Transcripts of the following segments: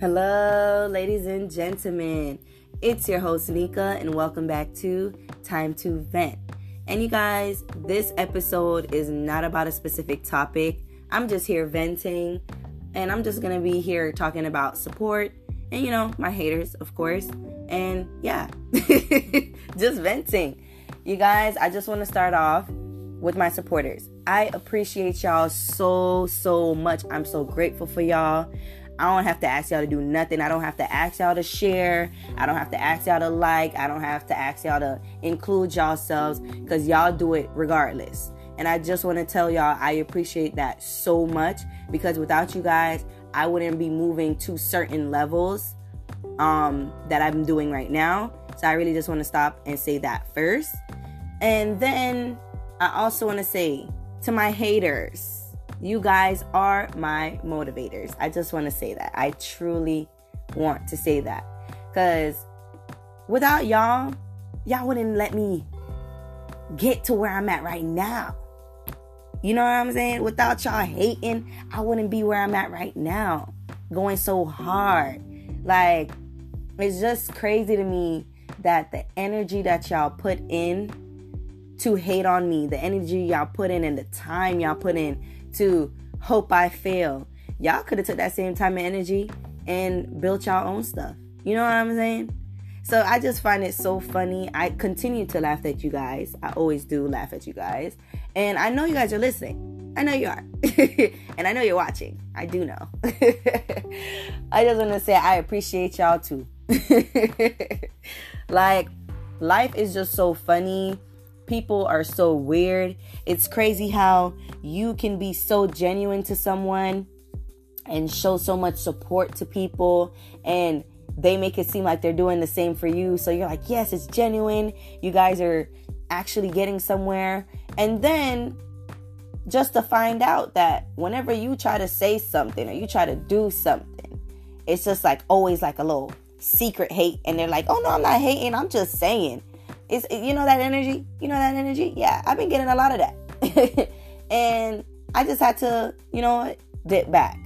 Hello, ladies and gentlemen. It's your host, Nika, and welcome back to Time to Vent. And you guys, this episode is not about a specific topic. I'm just here venting, and I'm just gonna be here talking about support and, you know, my haters, of course. And yeah, just venting. You guys, I just wanna start off with my supporters. I appreciate y'all so, so much. I'm so grateful for y'all. I don't have to ask y'all to do nothing. I don't have to ask y'all to share. I don't have to ask y'all to like. I don't have to ask y'all to include y'all yourselves because y'all do it regardless. And I just want to tell y'all I appreciate that so much because without you guys, I wouldn't be moving to certain levels um, that I'm doing right now. So I really just want to stop and say that first. And then I also want to say to my haters, you guys are my motivators. I just want to say that. I truly want to say that. Because without y'all, y'all wouldn't let me get to where I'm at right now. You know what I'm saying? Without y'all hating, I wouldn't be where I'm at right now. Going so hard. Like, it's just crazy to me that the energy that y'all put in to hate on me, the energy y'all put in and the time y'all put in to hope I fail. Y'all could have took that same time and energy and built y'all own stuff. You know what I'm saying? So I just find it so funny. I continue to laugh at you guys. I always do laugh at you guys. And I know you guys are listening. I know you are. and I know you're watching. I do know. I just want to say I appreciate y'all too. like, life is just so funny people are so weird. It's crazy how you can be so genuine to someone and show so much support to people and they make it seem like they're doing the same for you. So you're like, yes, it's genuine. You guys are actually getting somewhere. And then just to find out that whenever you try to say something or you try to do something, it's just like always like a little secret hate. And they're like, oh no, I'm not hating. I'm just saying. It's you know that energy? You know that energy? Yeah, I've been getting a lot of that. and I just had to, you know, dip back.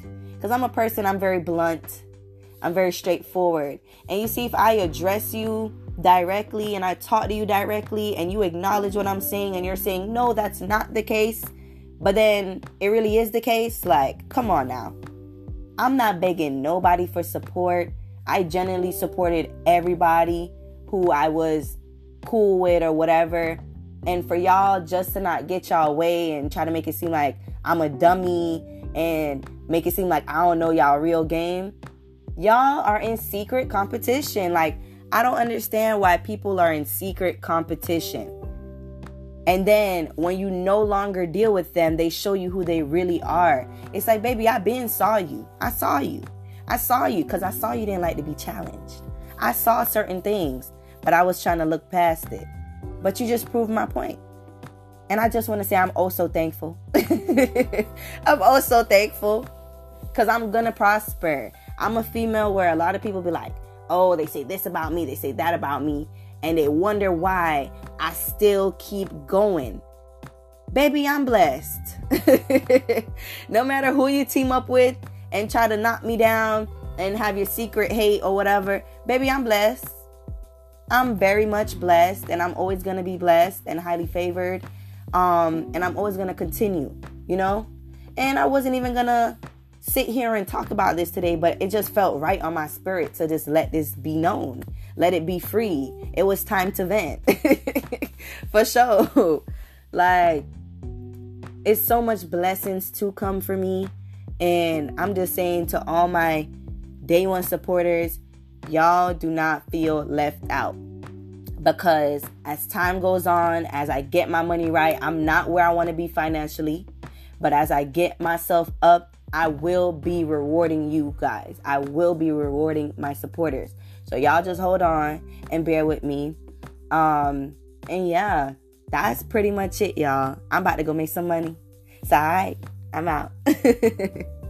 Cuz I'm a person I'm very blunt. I'm very straightforward. And you see if I address you directly and I talk to you directly and you acknowledge what I'm saying and you're saying, "No, that's not the case." But then it really is the case. Like, come on now. I'm not begging nobody for support. I genuinely supported everybody who I was cool with or whatever. And for y'all just to not get y'all way and try to make it seem like I'm a dummy and make it seem like I don't know y'all real game. Y'all are in secret competition. Like, I don't understand why people are in secret competition. And then when you no longer deal with them, they show you who they really are. It's like, baby, I been saw you. I saw you. I saw you because I saw you didn't like to be challenged. I saw certain things but I was trying to look past it. But you just proved my point. And I just want to say I'm oh also thankful. I'm oh also thankful because I'm going to prosper. I'm a female where a lot of people be like, oh, they say this about me, they say that about me, and they wonder why I still keep going. Baby, I'm blessed. no matter who you team up with and try to knock me down and have your secret hate or whatever, baby, I'm blessed. I'm very much blessed and I'm always going to be blessed and highly favored. Um, and I'm always going to continue, you know? And I wasn't even going to sit here and talk about this today, but it just felt right on my spirit to just let this be known. Let it be free. It was time to vent. for sure. Like, it's so much blessings to come for me. And I'm just saying to all my day one supporters, y'all do not feel left out because as time goes on, as I get my money right, I'm not where I want to be financially, but as I get myself up, I will be rewarding you guys. I will be rewarding my supporters. So y'all just hold on and bear with me. Um and yeah, that's pretty much it, y'all. I'm about to go make some money. So alright, I'm out.